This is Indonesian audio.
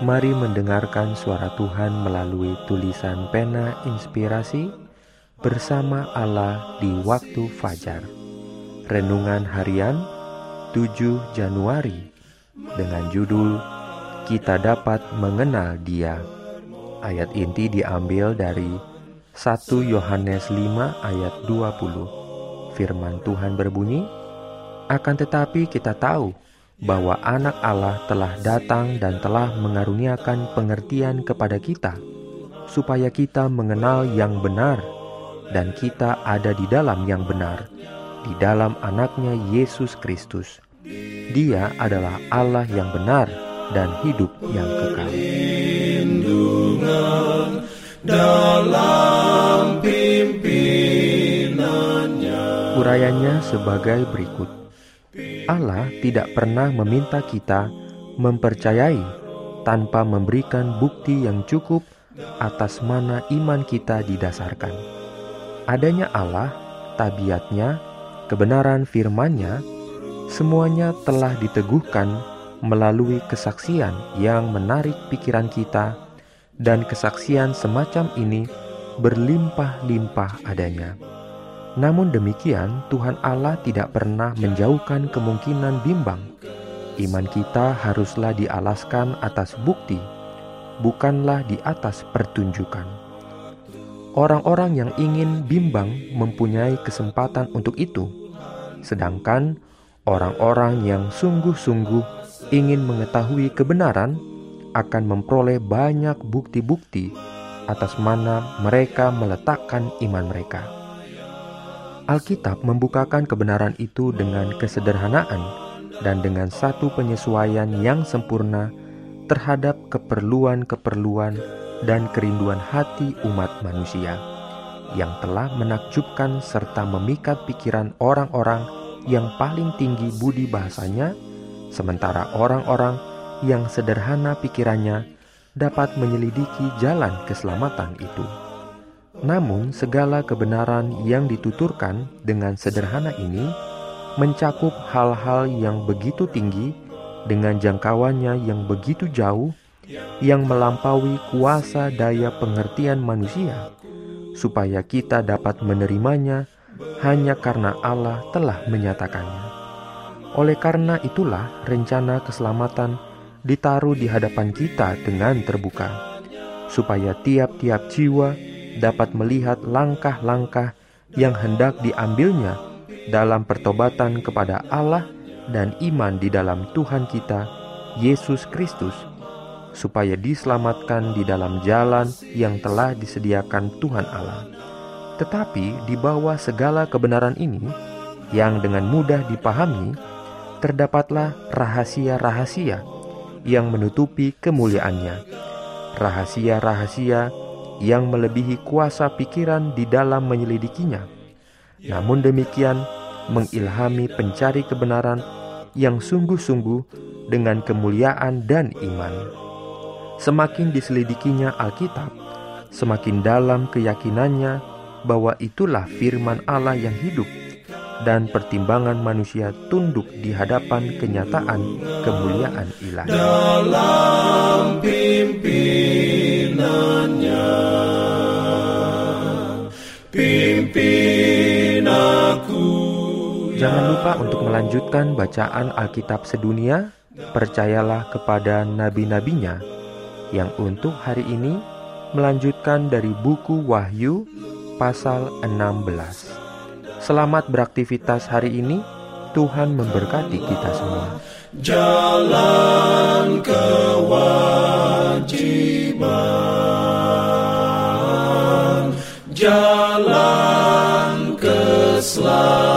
Mari mendengarkan suara Tuhan melalui tulisan pena inspirasi bersama Allah di waktu fajar. Renungan harian 7 Januari dengan judul Kita dapat mengenal Dia. Ayat inti diambil dari 1 Yohanes 5 ayat 20. Firman Tuhan berbunyi, "Akan tetapi kita tahu bahwa Anak Allah telah datang dan telah mengaruniakan pengertian kepada kita, supaya kita mengenal yang benar, dan kita ada di dalam yang benar, di dalam Anaknya Yesus Kristus. Dia adalah Allah yang benar dan hidup yang kekal. Urayanya sebagai berikut. Allah tidak pernah meminta kita mempercayai tanpa memberikan bukti yang cukup atas mana iman kita didasarkan. Adanya Allah, tabiatnya, kebenaran firman-Nya, semuanya telah diteguhkan melalui kesaksian yang menarik pikiran kita dan kesaksian semacam ini berlimpah-limpah adanya. Namun demikian, Tuhan Allah tidak pernah menjauhkan kemungkinan bimbang. Iman kita haruslah dialaskan atas bukti, bukanlah di atas pertunjukan. Orang-orang yang ingin bimbang mempunyai kesempatan untuk itu, sedangkan orang-orang yang sungguh-sungguh ingin mengetahui kebenaran akan memperoleh banyak bukti-bukti atas mana mereka meletakkan iman mereka. Alkitab membukakan kebenaran itu dengan kesederhanaan dan dengan satu penyesuaian yang sempurna terhadap keperluan-keperluan dan kerinduan hati umat manusia yang telah menakjubkan serta memikat pikiran orang-orang yang paling tinggi budi bahasanya, sementara orang-orang yang sederhana pikirannya dapat menyelidiki jalan keselamatan itu. Namun, segala kebenaran yang dituturkan dengan sederhana ini mencakup hal-hal yang begitu tinggi dengan jangkauannya yang begitu jauh yang melampaui kuasa daya pengertian manusia, supaya kita dapat menerimanya hanya karena Allah telah menyatakannya. Oleh karena itulah, rencana keselamatan ditaruh di hadapan kita dengan terbuka, supaya tiap-tiap jiwa dapat melihat langkah-langkah yang hendak diambilnya dalam pertobatan kepada Allah dan iman di dalam Tuhan kita, Yesus Kristus, supaya diselamatkan di dalam jalan yang telah disediakan Tuhan Allah. Tetapi di bawah segala kebenaran ini, yang dengan mudah dipahami, terdapatlah rahasia-rahasia yang menutupi kemuliaannya. Rahasia-rahasia yang melebihi kuasa pikiran di dalam menyelidikinya. Namun demikian, mengilhami pencari kebenaran yang sungguh-sungguh dengan kemuliaan dan iman. Semakin diselidikinya Alkitab, semakin dalam keyakinannya bahwa itulah firman Allah yang hidup dan pertimbangan manusia tunduk di hadapan kenyataan kemuliaan ilahi. Jangan lupa untuk melanjutkan bacaan Alkitab sedunia. Percayalah kepada nabi-nabinya yang untuk hari ini melanjutkan dari buku Wahyu pasal 16. Selamat beraktivitas hari ini. Tuhan memberkati kita semua. Jalan kewajiban, jalan keselamatan.